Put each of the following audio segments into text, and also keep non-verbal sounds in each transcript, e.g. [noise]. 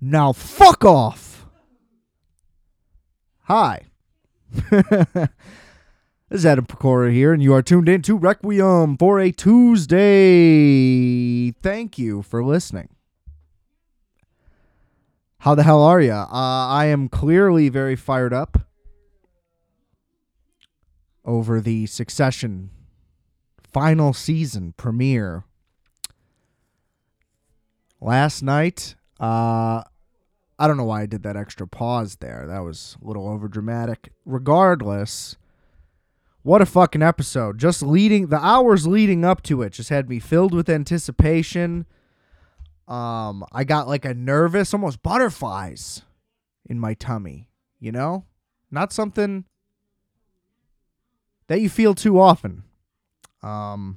Now fuck off. Hi. [laughs] this is Adam Pecora here, and you are tuned in to Requiem for a Tuesday. Thank you for listening. How the hell are you? Uh, I am clearly very fired up over the Succession final season premiere. Last night, uh, I don't know why I did that extra pause there. That was a little over dramatic. Regardless, what a fucking episode. Just leading the hours leading up to it just had me filled with anticipation. Um, I got like a nervous, almost butterflies in my tummy, you know? Not something that you feel too often. Um,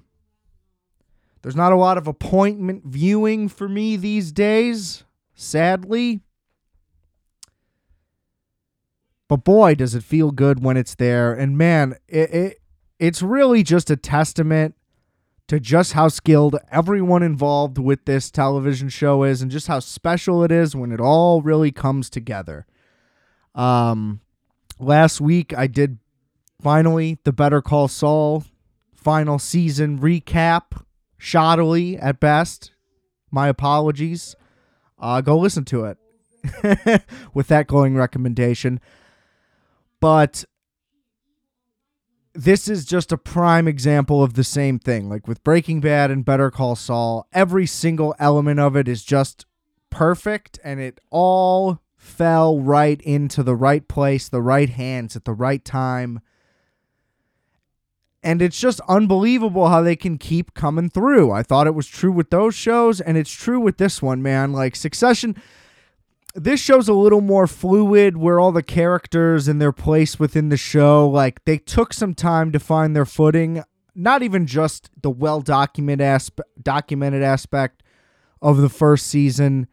there's not a lot of appointment viewing for me these days, sadly. But boy, does it feel good when it's there. And man, it, it it's really just a testament to just how skilled everyone involved with this television show is and just how special it is when it all really comes together. Um last week I did finally the Better Call Saul final season recap, shoddily at best. My apologies. Uh, go listen to it [laughs] with that glowing recommendation. But this is just a prime example of the same thing. Like with Breaking Bad and Better Call Saul, every single element of it is just perfect and it all fell right into the right place, the right hands at the right time. And it's just unbelievable how they can keep coming through. I thought it was true with those shows, and it's true with this one, man. Like Succession, this show's a little more fluid where all the characters and their place within the show, like they took some time to find their footing. Not even just the well documented aspe- documented aspect of the first season,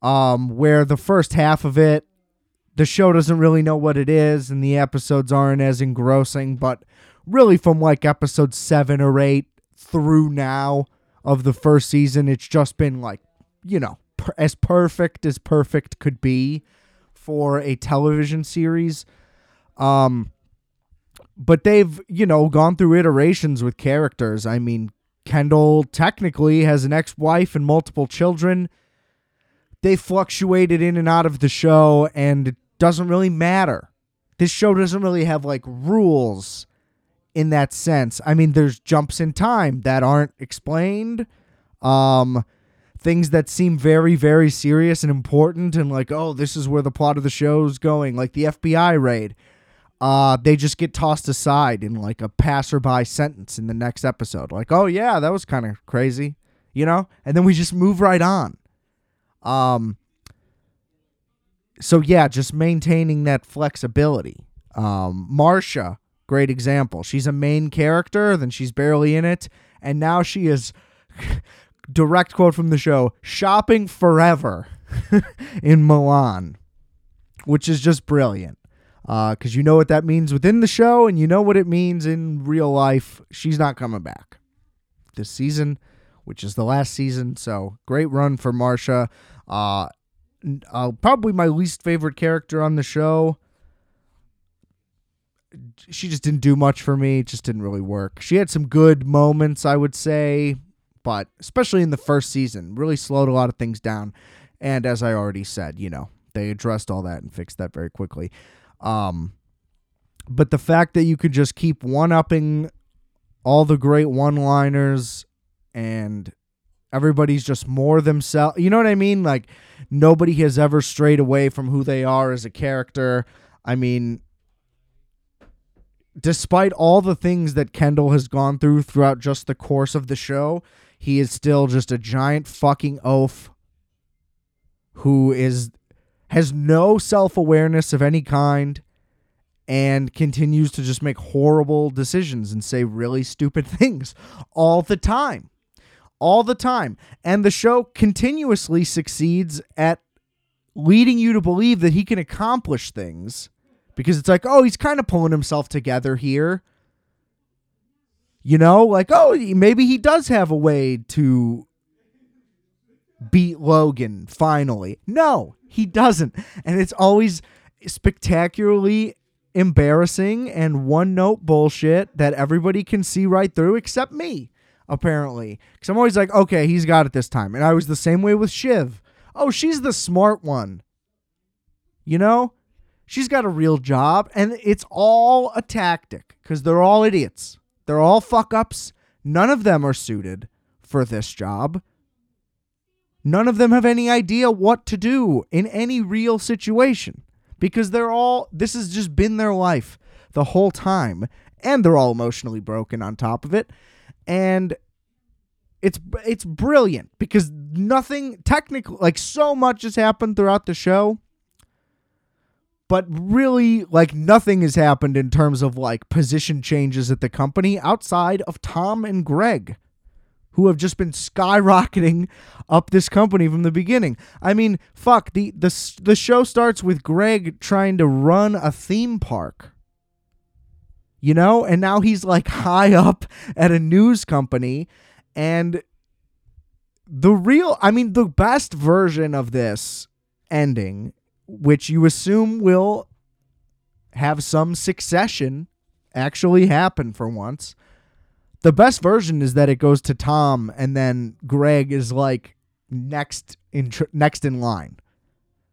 um, where the first half of it, the show doesn't really know what it is, and the episodes aren't as engrossing, but really from like episode seven or eight through now of the first season, it's just been like, you know, per- as perfect as perfect could be for a television series. Um, but they've, you know, gone through iterations with characters. I mean, Kendall technically has an ex wife and multiple children. They fluctuated in and out of the show, and it doesn't really matter. This show doesn't really have like rules in that sense. I mean, there's jumps in time that aren't explained. Um, things that seem very, very serious and important, and like, oh, this is where the plot of the show's going, like the FBI raid. Uh, they just get tossed aside in like a passerby sentence in the next episode. Like, oh yeah, that was kind of crazy, you know? And then we just move right on. Um, so yeah, just maintaining that flexibility. Um, Marcia great example. She's a main character, then she's barely in it, and now she is [laughs] direct quote from the show, shopping forever [laughs] in Milan, which is just brilliant. Because uh, you know what that means within the show, and you know what it means in real life. She's not coming back this season, which is the last season. So great run for Marcia. Uh, uh, probably my least favorite character on the show she just didn't do much for me. It just didn't really work. She had some good moments, I would say, but especially in the first season, really slowed a lot of things down. And as I already said, you know, they addressed all that and fixed that very quickly. Um, but the fact that you could just keep one upping all the great one liners and everybody's just more themselves, you know what I mean? Like nobody has ever strayed away from who they are as a character. I mean, despite all the things that Kendall has gone through throughout just the course of the show, he is still just a giant fucking oaf who is has no self-awareness of any kind and continues to just make horrible decisions and say really stupid [laughs] things all the time. All the time. And the show continuously succeeds at leading you to believe that he can accomplish things because it's like, oh, he's kind of pulling himself together here. You know, like, oh, maybe he does have a way to beat Logan finally. No, he doesn't. And it's always spectacularly embarrassing and one note bullshit that everybody can see right through except me, apparently. Because I'm always like, okay, he's got it this time. And I was the same way with Shiv. Oh, she's the smart one. You know? She's got a real job, and it's all a tactic because they're all idiots. They're all fuck ups. None of them are suited for this job. None of them have any idea what to do in any real situation because they're all, this has just been their life the whole time. And they're all emotionally broken on top of it. And it's it's brilliant because nothing technically like so much has happened throughout the show but really like nothing has happened in terms of like position changes at the company outside of Tom and Greg who have just been skyrocketing [laughs] up this company from the beginning. I mean, fuck, the the the show starts with Greg trying to run a theme park. You know, and now he's like [laughs] high up at a news company and the real I mean the best version of this ending which you assume will have some succession actually happen for once. The best version is that it goes to Tom and then Greg is like next in tr- next in line.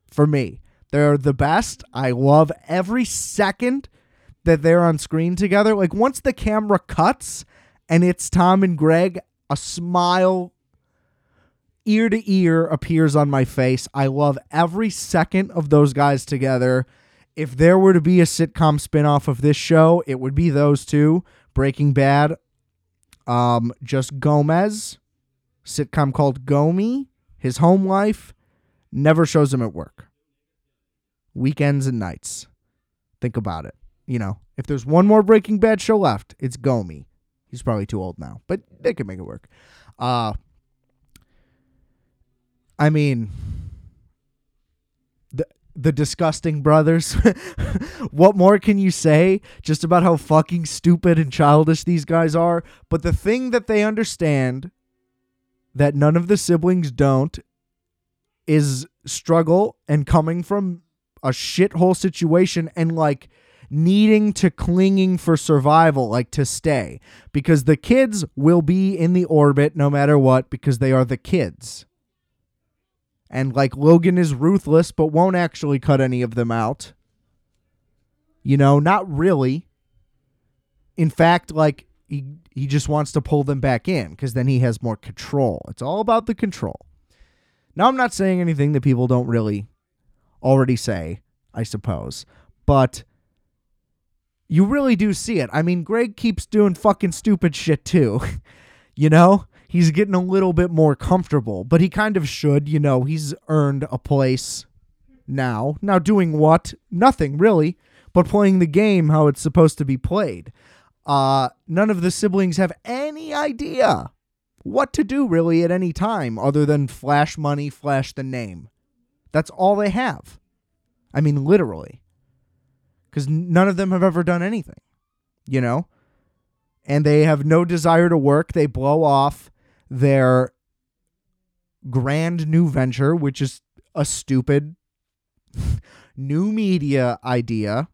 For me, they're the best. I love every second that they're on screen together. Like once the camera cuts and it's Tom and Greg, a smile ear to ear appears on my face. I love every second of those guys together. If there were to be a sitcom spinoff of this show, it would be those two Breaking Bad, um, just Gomez, sitcom called Gomi, his home life, never shows him at work. Weekends and nights. Think about it. You know, if there's one more Breaking Bad show left, it's Gomi. He's probably too old now, but they can make it work. Uh, I mean, the the disgusting brothers. [laughs] what more can you say just about how fucking stupid and childish these guys are? But the thing that they understand that none of the siblings don't is struggle and coming from a shithole situation and like needing to clinging for survival, like to stay, because the kids will be in the orbit no matter what, because they are the kids. And like Logan is ruthless, but won't actually cut any of them out. You know, not really. In fact, like he he just wants to pull them back in because then he has more control. It's all about the control. Now I'm not saying anything that people don't really already say, I suppose. But you really do see it. I mean, Greg keeps doing fucking stupid shit too. [laughs] you know? He's getting a little bit more comfortable, but he kind of should. You know, he's earned a place now. Now, doing what? Nothing really, but playing the game how it's supposed to be played. Uh, none of the siblings have any idea what to do really at any time other than flash money, flash the name. That's all they have. I mean, literally. Because none of them have ever done anything, you know? And they have no desire to work. They blow off their grand new venture, which is a stupid new media idea.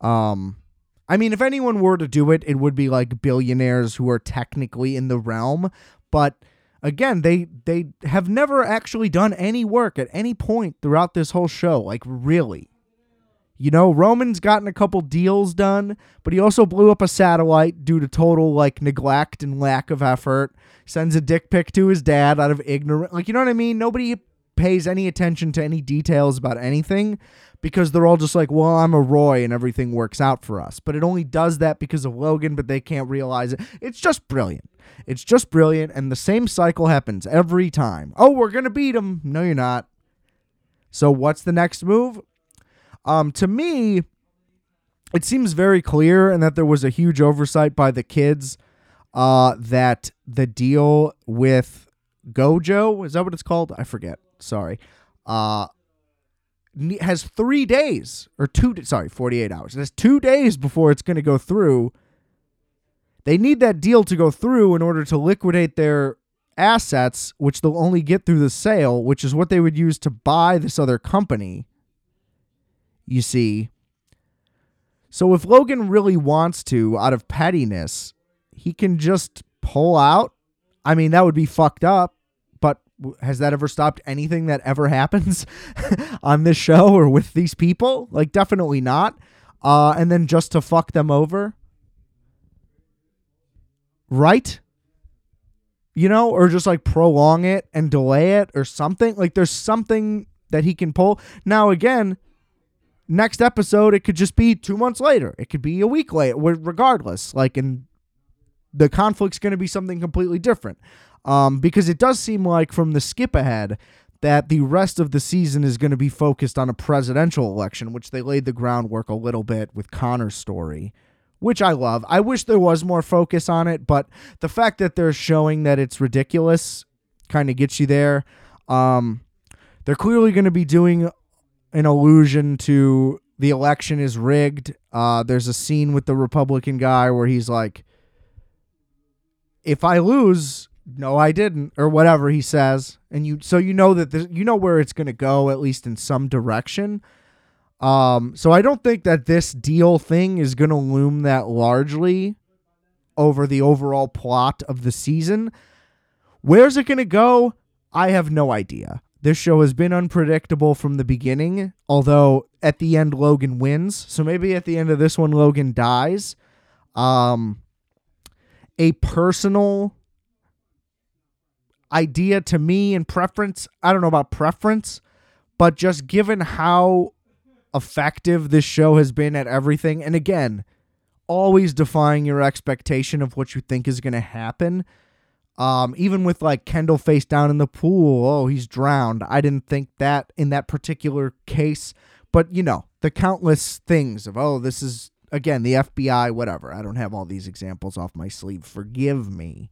Um, I mean, if anyone were to do it, it would be like billionaires who are technically in the realm, but again, they they have never actually done any work at any point throughout this whole show, like really. You know, Roman's gotten a couple deals done, but he also blew up a satellite due to total like neglect and lack of effort. Sends a dick pic to his dad out of ignorance. Like, you know what I mean? Nobody pays any attention to any details about anything because they're all just like, well, I'm a Roy and everything works out for us. But it only does that because of Logan, but they can't realize it. It's just brilliant. It's just brilliant. And the same cycle happens every time. Oh, we're going to beat him. No, you're not. So, what's the next move? Um, to me, it seems very clear and that there was a huge oversight by the kids uh, that the deal with Gojo, is that what it's called? I forget. Sorry. Uh, has three days or two, sorry, 48 hours. It has two days before it's going to go through. They need that deal to go through in order to liquidate their assets, which they'll only get through the sale, which is what they would use to buy this other company. You see. So if Logan really wants to, out of pettiness, he can just pull out. I mean, that would be fucked up, but has that ever stopped anything that ever [laughs] happens on this show or with these people? Like, definitely not. Uh, and then just to fuck them over. Right? You know, or just like prolong it and delay it or something. Like, there's something that he can pull. Now, again, next episode, it could just be two months later. It could be a week later, regardless. Like, and the conflict's going to be something completely different. Um, because it does seem like from the skip ahead that the rest of the season is going to be focused on a presidential election, which they laid the groundwork a little bit with Connor's story, which I love. I wish there was more focus on it, but the fact that they're showing that it's ridiculous kind of gets you there. Um, they're clearly going to be doing an allusion to the election is rigged. Uh, there's a scene with the Republican guy where he's like, if I lose, no, I didn't, or whatever he says, and you so you know that you know where it's going to go at least in some direction. Um, so I don't think that this deal thing is going to loom that largely over the overall plot of the season. Where's it going to go? I have no idea. This show has been unpredictable from the beginning, although at the end Logan wins. So maybe at the end of this one Logan dies. Um a personal idea to me and preference. I don't know about preference, but just given how effective this show has been at everything, and again, always defying your expectation of what you think is going to happen. Um, even with like Kendall face down in the pool, oh, he's drowned. I didn't think that in that particular case, but you know, the countless things of, oh, this is again, the FBI, whatever. I don't have all these examples off my sleeve. Forgive me.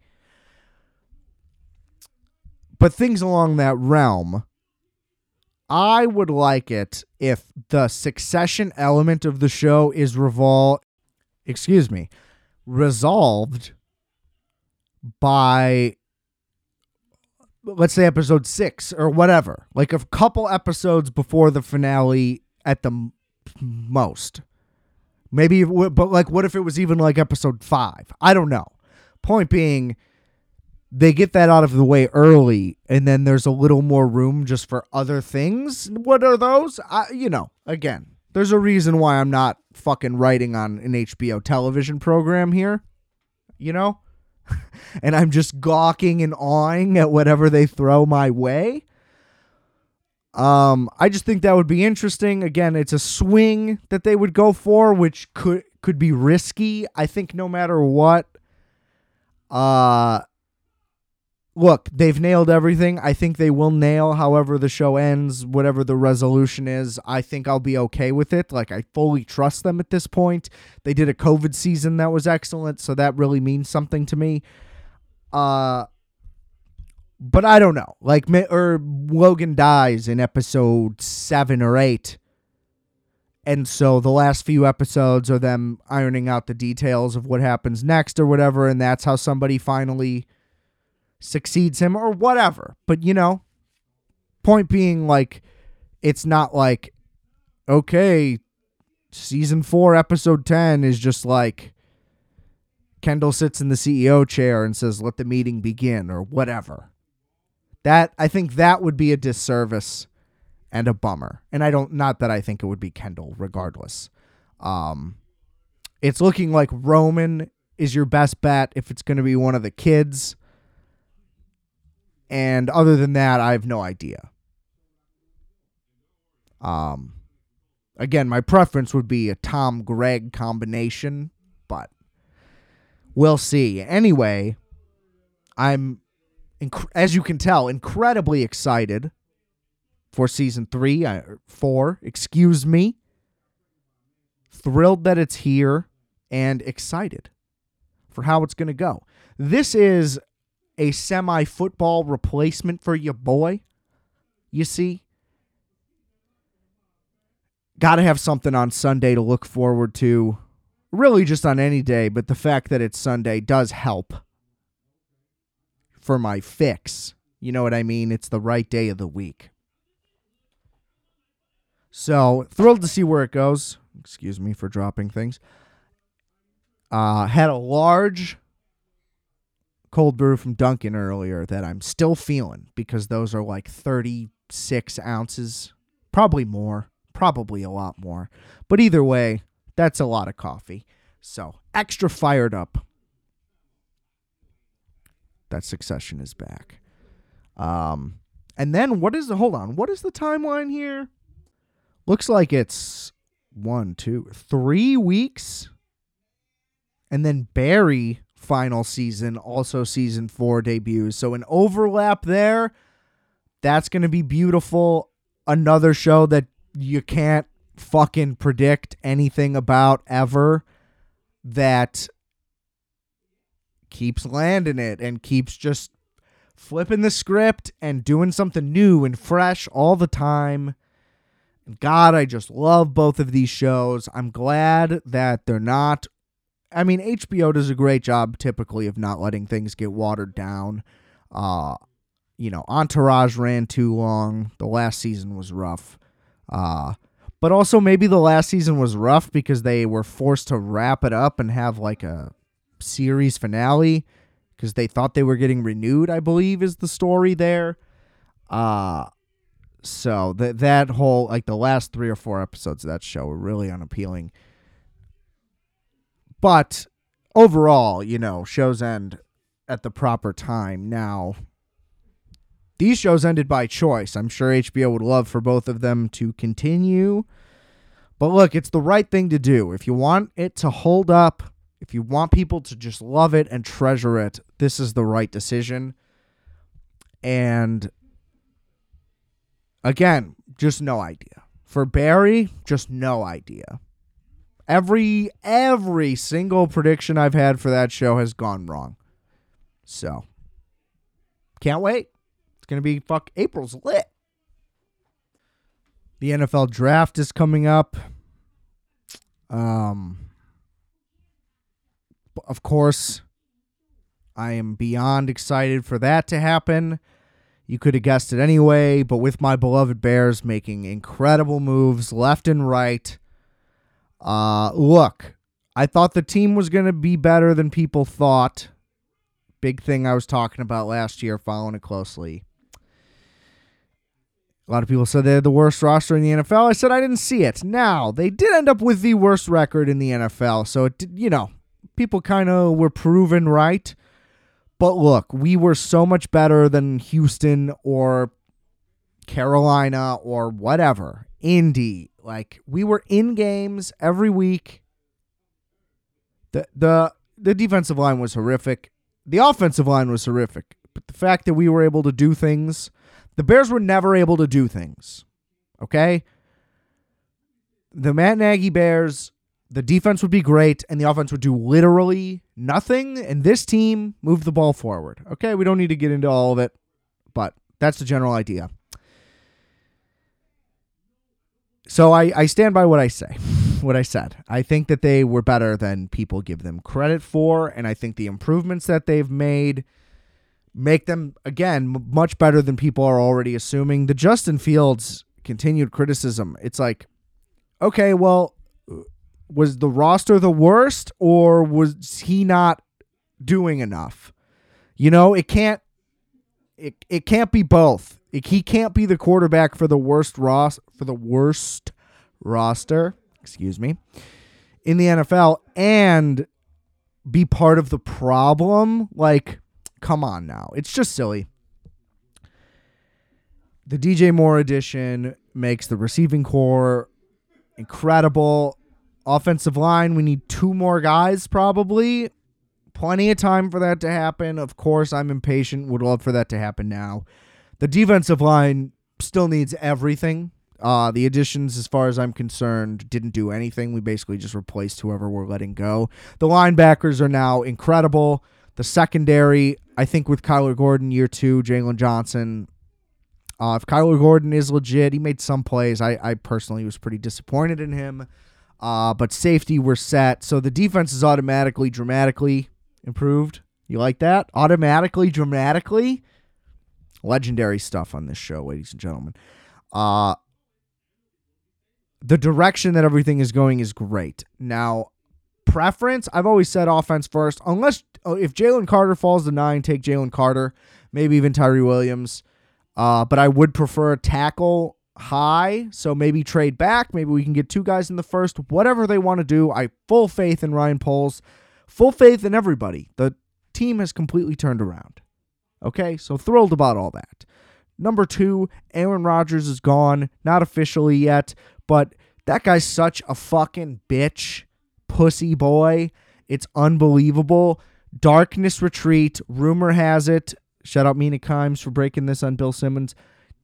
But things along that realm, I would like it if the succession element of the show is revol excuse me, resolved by let's say episode 6 or whatever. Like a couple episodes before the finale at the most. Maybe, but like, what if it was even like episode five? I don't know. Point being, they get that out of the way early, and then there's a little more room just for other things. What are those? I, you know, again, there's a reason why I'm not fucking writing on an HBO television program here, you know? [laughs] and I'm just gawking and awing at whatever they throw my way. Um, I just think that would be interesting. Again, it's a swing that they would go for, which could could be risky. I think no matter what, uh, look, they've nailed everything. I think they will nail however the show ends, whatever the resolution is. I think I'll be okay with it. Like I fully trust them at this point. They did a COVID season that was excellent, so that really means something to me. Uh but I don't know. Like, or Logan dies in episode seven or eight. And so the last few episodes are them ironing out the details of what happens next or whatever. And that's how somebody finally succeeds him or whatever. But, you know, point being, like, it's not like, okay, season four, episode 10 is just like Kendall sits in the CEO chair and says, let the meeting begin or whatever. That I think that would be a disservice and a bummer. And I don't not that I think it would be Kendall regardless. Um it's looking like Roman is your best bet if it's going to be one of the kids. And other than that, I have no idea. Um again, my preference would be a Tom Greg combination, but we'll see. Anyway, I'm inc- as you can tell, incredibly excited for season three, uh, four, excuse me. Thrilled that it's here and excited for how it's going to go. This is a semi football replacement for your boy. You see? Got to have something on Sunday to look forward to. Really, just on any day, but the fact that it's Sunday does help for my fix. You know what I mean? It's the right day of the week. So thrilled to see where it goes. Excuse me for dropping things. Uh, had a large cold brew from Dunkin' earlier that I'm still feeling because those are like 36 ounces, probably more, probably a lot more. But either way, that's a lot of coffee. So extra fired up. That succession is back. Um, and then what is the hold on? What is the timeline here? Looks like it's one, two, three weeks. And then Barry final season, also season four debuts. So an overlap there. That's going to be beautiful. Another show that you can't fucking predict anything about ever that keeps landing it and keeps just flipping the script and doing something new and fresh all the time. God, I just love both of these shows. I'm glad that they're not I mean, HBO does a great job typically of not letting things get watered down. Uh, you know, Entourage ran too long. The last season was rough. Uh, but also maybe the last season was rough because they were forced to wrap it up and have like a series finale because they thought they were getting renewed, I believe is the story there. Uh so that that whole like the last 3 or 4 episodes of that show were really unappealing. But overall, you know, shows end at the proper time. Now, these shows ended by choice. I'm sure HBO would love for both of them to continue. But look, it's the right thing to do. If you want it to hold up, if you want people to just love it and treasure it, this is the right decision. And again, just no idea. For Barry, just no idea. Every every single prediction I've had for that show has gone wrong. So can't wait. It's gonna be fuck April's lit. The NFL draft is coming up. Um of course, I am beyond excited for that to happen. You could have guessed it anyway, but with my beloved Bears making incredible moves left and right, uh, look, I thought the team was going to be better than people thought. Big thing I was talking about last year, following it closely. A lot of people said they're the worst roster in the NFL. I said I didn't see it. Now, they did end up with the worst record in the NFL. So, it you know, people kind of were proven right. But look, we were so much better than Houston or Carolina or whatever, Indy, like we were in games every week. The the the defensive line was horrific. The offensive line was horrific. But the fact that we were able to do things, the Bears were never able to do things. Okay? The Matt Nagy Bears, the defense would be great and the offense would do literally nothing and this team moved the ball forward. Okay, we don't need to get into all of it, but that's the general idea. So I, I stand by what I say, [laughs] what I said. I think that they were better than people give them credit for, and I think the improvements that they've made make them again much better than people are already assuming. The Justin Fields continued criticism. It's like, okay, well, uh, was the roster the worst, or was he not doing enough? You know, it can't it, it can't be both. He can't be the quarterback for the worst ros for the worst roster, excuse me, in the NFL and be part of the problem. Like, come on now. It's just silly. The DJ Moore edition makes the receiving corps incredible. Offensive line, we need two more guys probably plenty of time for that to happen. Of course, I'm impatient. Would love for that to happen now. The defensive line still needs everything. Uh, the additions, as far as I'm concerned, didn't do anything. We basically just replaced whoever we're letting go. The linebackers are now incredible. The secondary, I think, with Kyler Gordon year two, Jaylon Johnson. Uh, if Kyler Gordon is legit, he made some plays. I, I personally was pretty disappointed in him. Uh, but safety, we're set. So the defense is automatically, dramatically improved. You like that? Automatically, dramatically? Legendary stuff on this show, ladies and gentlemen. Uh the direction that everything is going is great. Now, preference, I've always said offense first. Unless oh, if Jalen Carter falls to nine, take Jalen Carter, maybe even Tyree Williams. Uh, but I would prefer a tackle high, so maybe trade back. Maybe we can get two guys in the first. Whatever they want to do, I full faith in Ryan Poles, full faith in everybody. The team has completely turned around. Okay, so thrilled about all that. Number two, Aaron Rodgers is gone, not officially yet, but that guy's such a fucking bitch, pussy boy. It's unbelievable. Darkness Retreat, rumor has it. Shout out Mina Kimes for breaking this on Bill Simmons.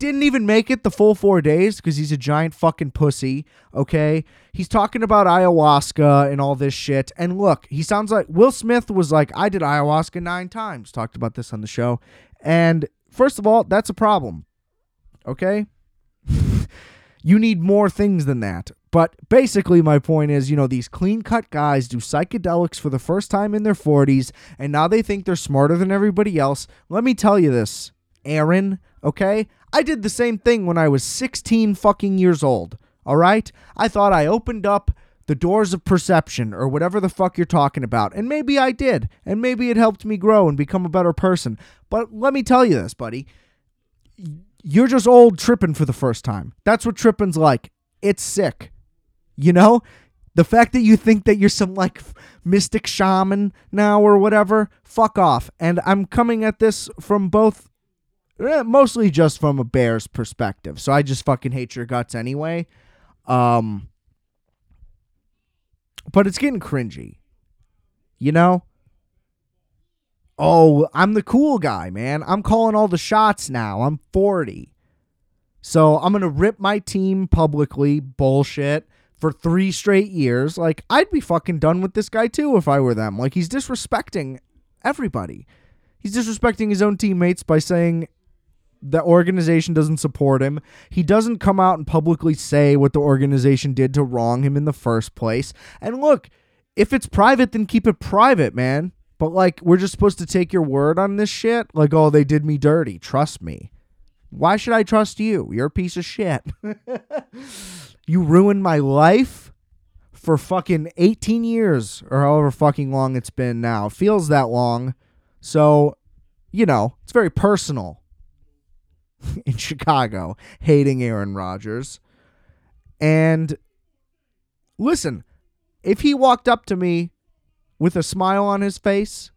Didn't even make it the full four days because he's a giant fucking pussy. Okay. He's talking about ayahuasca and all this shit. And look, he sounds like Will Smith was like, I did ayahuasca nine times. Talked about this on the show. And first of all, that's a problem. Okay. [laughs] you need more things than that. But basically, my point is, you know, these clean cut guys do psychedelics for the first time in their 40s, and now they think they're smarter than everybody else. Let me tell you this, Aaron, okay? I did the same thing when I was 16 fucking years old, all right? I thought I opened up the doors of perception or whatever the fuck you're talking about. And maybe I did. And maybe it helped me grow and become a better person. But let me tell you this, buddy. You're just old tripping for the first time. That's what tripping's like. It's sick. You know? The fact that you think that you're some like mystic shaman now or whatever, fuck off. And I'm coming at this from both mostly just from a bear's perspective. So I just fucking hate your guts anyway. Um but it's getting cringy. You know? Oh, I'm the cool guy, man. I'm calling all the shots now. I'm 40. So I'm going to rip my team publicly. Bullshit for three straight years. Like, I'd be fucking done with this guy too if I were them. Like, he's disrespecting everybody. He's disrespecting his own teammates by saying the organization doesn't support him. He doesn't come out and publicly say what the organization did to wrong him in the first place. And look, if it's private, then keep it private, man. But like, we're just supposed to take your word on this shit? Like, oh, they did me dirty. Trust me. Why should I trust you? You're a piece of shit. [laughs] You ruined my life for fucking 18 years or however fucking long it's been now. Feels that long. So, you know, it's very personal [laughs] in Chicago, hating Aaron Rodgers. And listen, if he walked up to me with a smile on his face,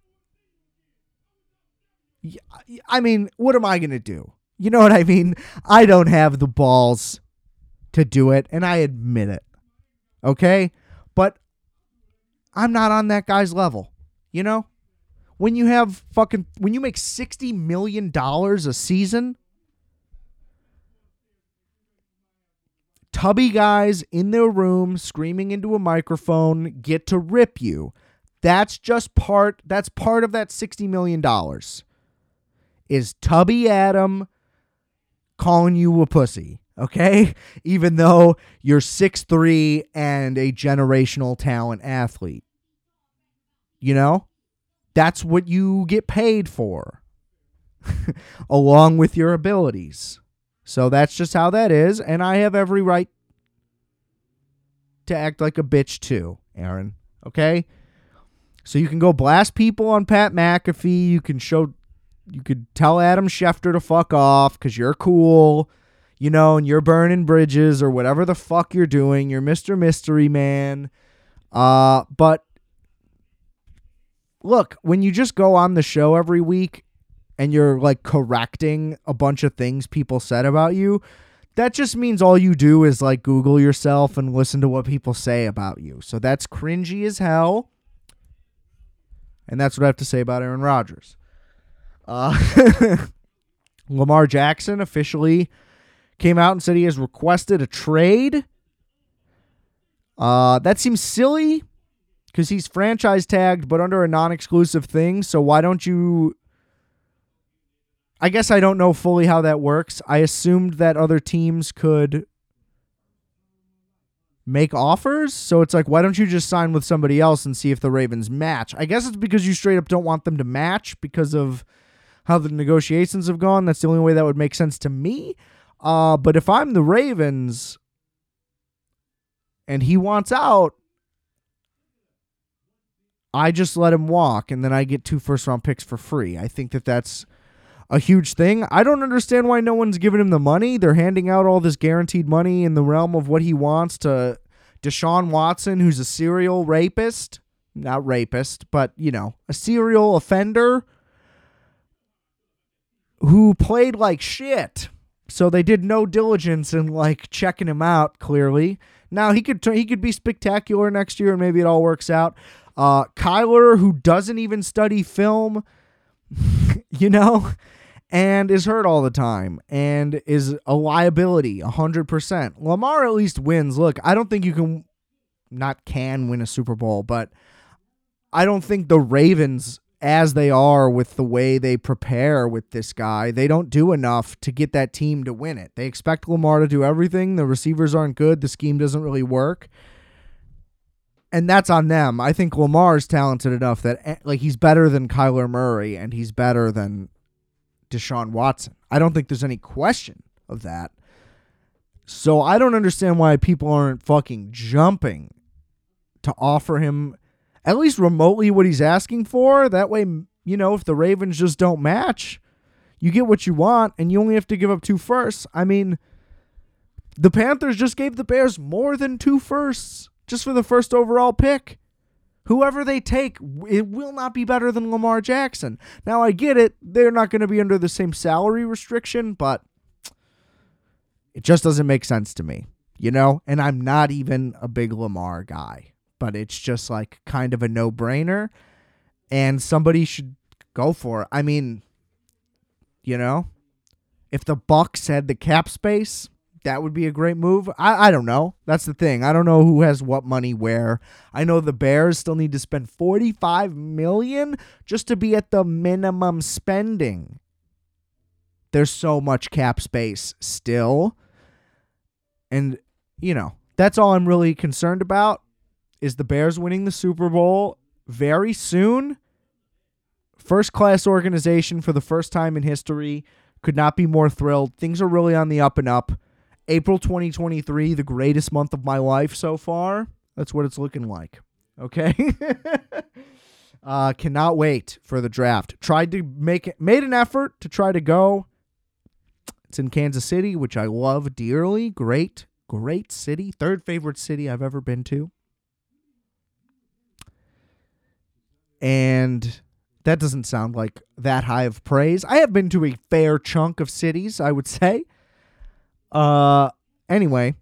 I mean, what am I going to do? You know what I mean? I don't have the balls to do it, and I admit it. Okay? But I'm not on that guy's level. You know? When you have fucking when you make 60 million dollars a season, tubby guys in their room screaming into a microphone get to rip you. That's just part that's part of that 60 million dollars. Is Tubby Adam calling you a pussy? okay? [laughs] Even though you're six three and a generational talent athlete. You know? That's what you get paid for, [laughs] along with your abilities. So that's just how that is. And I have every right to act like a bitch too, Aaron. Okay? So you can go blast people on Pat McAfee. You can show, you could tell Adam Schefter to fuck off because you're cool you know, and you're burning bridges or whatever the fuck you're doing. You're Mr. Mystery Man. Uh, but look, when you just go on the show every week and you're like correcting a bunch of things people said about you, that just means all you do is like Google yourself and listen to what people say about you. So that's cringy as hell. And that's what I have to say about Aaron Rodgers. Uh, [laughs] Lamar Jackson officially came out and said he has requested a trade. Uh, that seems silly because he's franchise tagged, but under a non exclusive thing. So why don't you? I guess I don't know fully how that works. I assumed that other teams could make offers. So it's like, why don't you just sign with somebody else and see if the Ravens match? I guess it's because you straight up don't want them to match because of how the negotiations have gone. That's the only way that would make sense to me. Uh, but if I'm the Ravens and he wants out, I just let him walk and then I get two first round picks for free. I think that that's a huge thing. I don't understand why no one's giving him the money. They're handing out all this guaranteed money in the realm of what he wants to Deshaun Watson, who's a serial rapist. Not rapist, but, you know, a serial offender who played like shit. So they did no diligence in like checking him out clearly. Now he could he could be spectacular next year and maybe it all works out. Uh Kyler who doesn't even study film, [laughs] you know, and is hurt all the time and is a liability 100%. Lamar at least wins. Look, I don't think you can not can win a Super Bowl, but I don't think the Ravens as they are with the way they prepare with this guy, they don't do enough to get that team to win it. They expect Lamar to do everything. The receivers aren't good. The scheme doesn't really work. And that's on them. I think Lamar is talented enough that eh, like he's better than Kyler Murray and he's better than Deshaun Watson. I don't think there's any question of that. So I don't understand why people aren't fucking jumping to offer him at least remotely what he's asking for. That way, you know, if the Ravens just don't match, you get what you want and you only have to give up two firsts. I mean, the Panthers just gave the Bears more than two firsts just for the first overall pick. Whoever they take, it will not be better than Lamar Jackson. Now, I get it. They're not going to be under the same salary restriction, but it just doesn't make sense to me, you know? And I'm not even a big Lamar guy but it's just like kind of a no brainer. And somebody should go for it. I mean, you know, if the Bucks had the cap space, that would be a great move. I, I don't know. That's the thing. I don't know who has what money where. I know the Bears still need to spend 45 million just to be at the minimum spending. There's so much cap space still. And, you know, that's all I'm really concerned about is the Bears winning the Super Bowl very soon. First class organization for the first time in history. Could not be more thrilled. Things are really on the up and up. April 2023, the greatest month of my life so far. That's what it's looking like. Okay. [laughs] uh, cannot wait for the draft. Tried to make it, made an effort to try to go. It's in Kansas City, which I love dearly. Great, great city. Third favorite city I've ever been to. and that doesn't sound like that high of praise. I have been to a fair chunk of cities, I would [laughs] say. Uh anyway,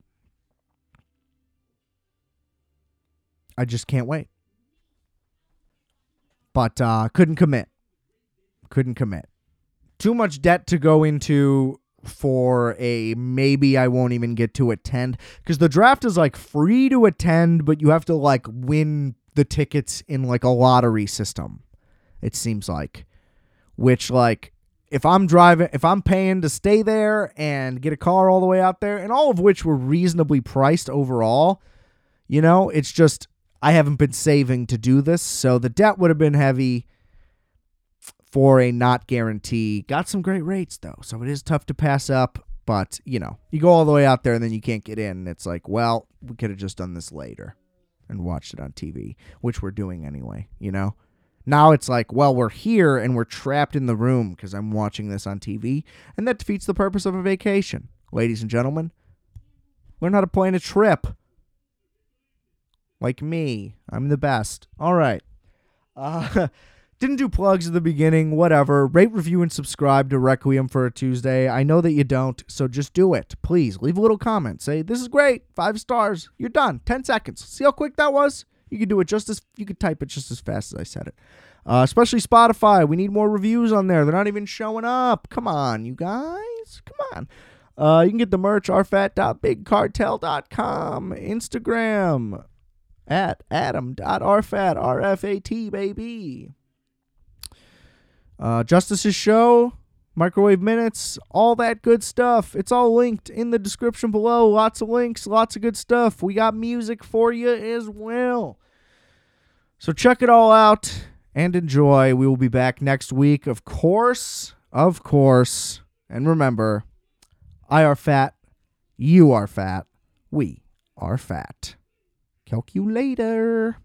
I just can't wait. But uh couldn't commit. Couldn't commit. Too much debt to go into for a maybe I won't even get to attend because the draft is like free to attend, but you have to like win the tickets in like a lottery system. It seems like, which like if I'm driving, if I'm paying to stay there and get a car all the way out there, and all of which were reasonably priced overall, you know, it's just I haven't been saving to do this, so the debt would have been heavy for a not guarantee. Got some great rates though, so it is tough to pass up. But you know, you go all the way out there and then you can't get in. And it's like, well, we could have just done this later and watched it on TV, which we're doing anyway, you know? Now it's like, well, we're here and we're trapped in the room because I'm watching this on TV, and that defeats the purpose of a vacation. Ladies and gentlemen, learn how to plan a trip. Like me, I'm the best. All right. Uh, [laughs] Didn't do plugs at the beginning, whatever. Rate, review, and subscribe to Requiem for a Tuesday. I know that you don't, so just do it. Please leave a little comment. Say, this is great. Five stars. You're done. 10 seconds. See how quick that was? You could do it just as, you could type it just as fast as I said it. Uh, especially Spotify. We need more reviews on there. They're not even showing up. Come on, you guys. Come on. Uh, you can get the merch, rfat.bigcartel.com, Instagram at adam.rfat, R-F-A-T, baby. Uh, Justice's show Microwave Minutes, all that good stuff. It's all linked in the description below. Lots of links, lots of good stuff. We got music for you as well. So check it all out and enjoy. We will be back next week, of course. Of course. And remember, I are fat. You are fat. We are fat. Calculator.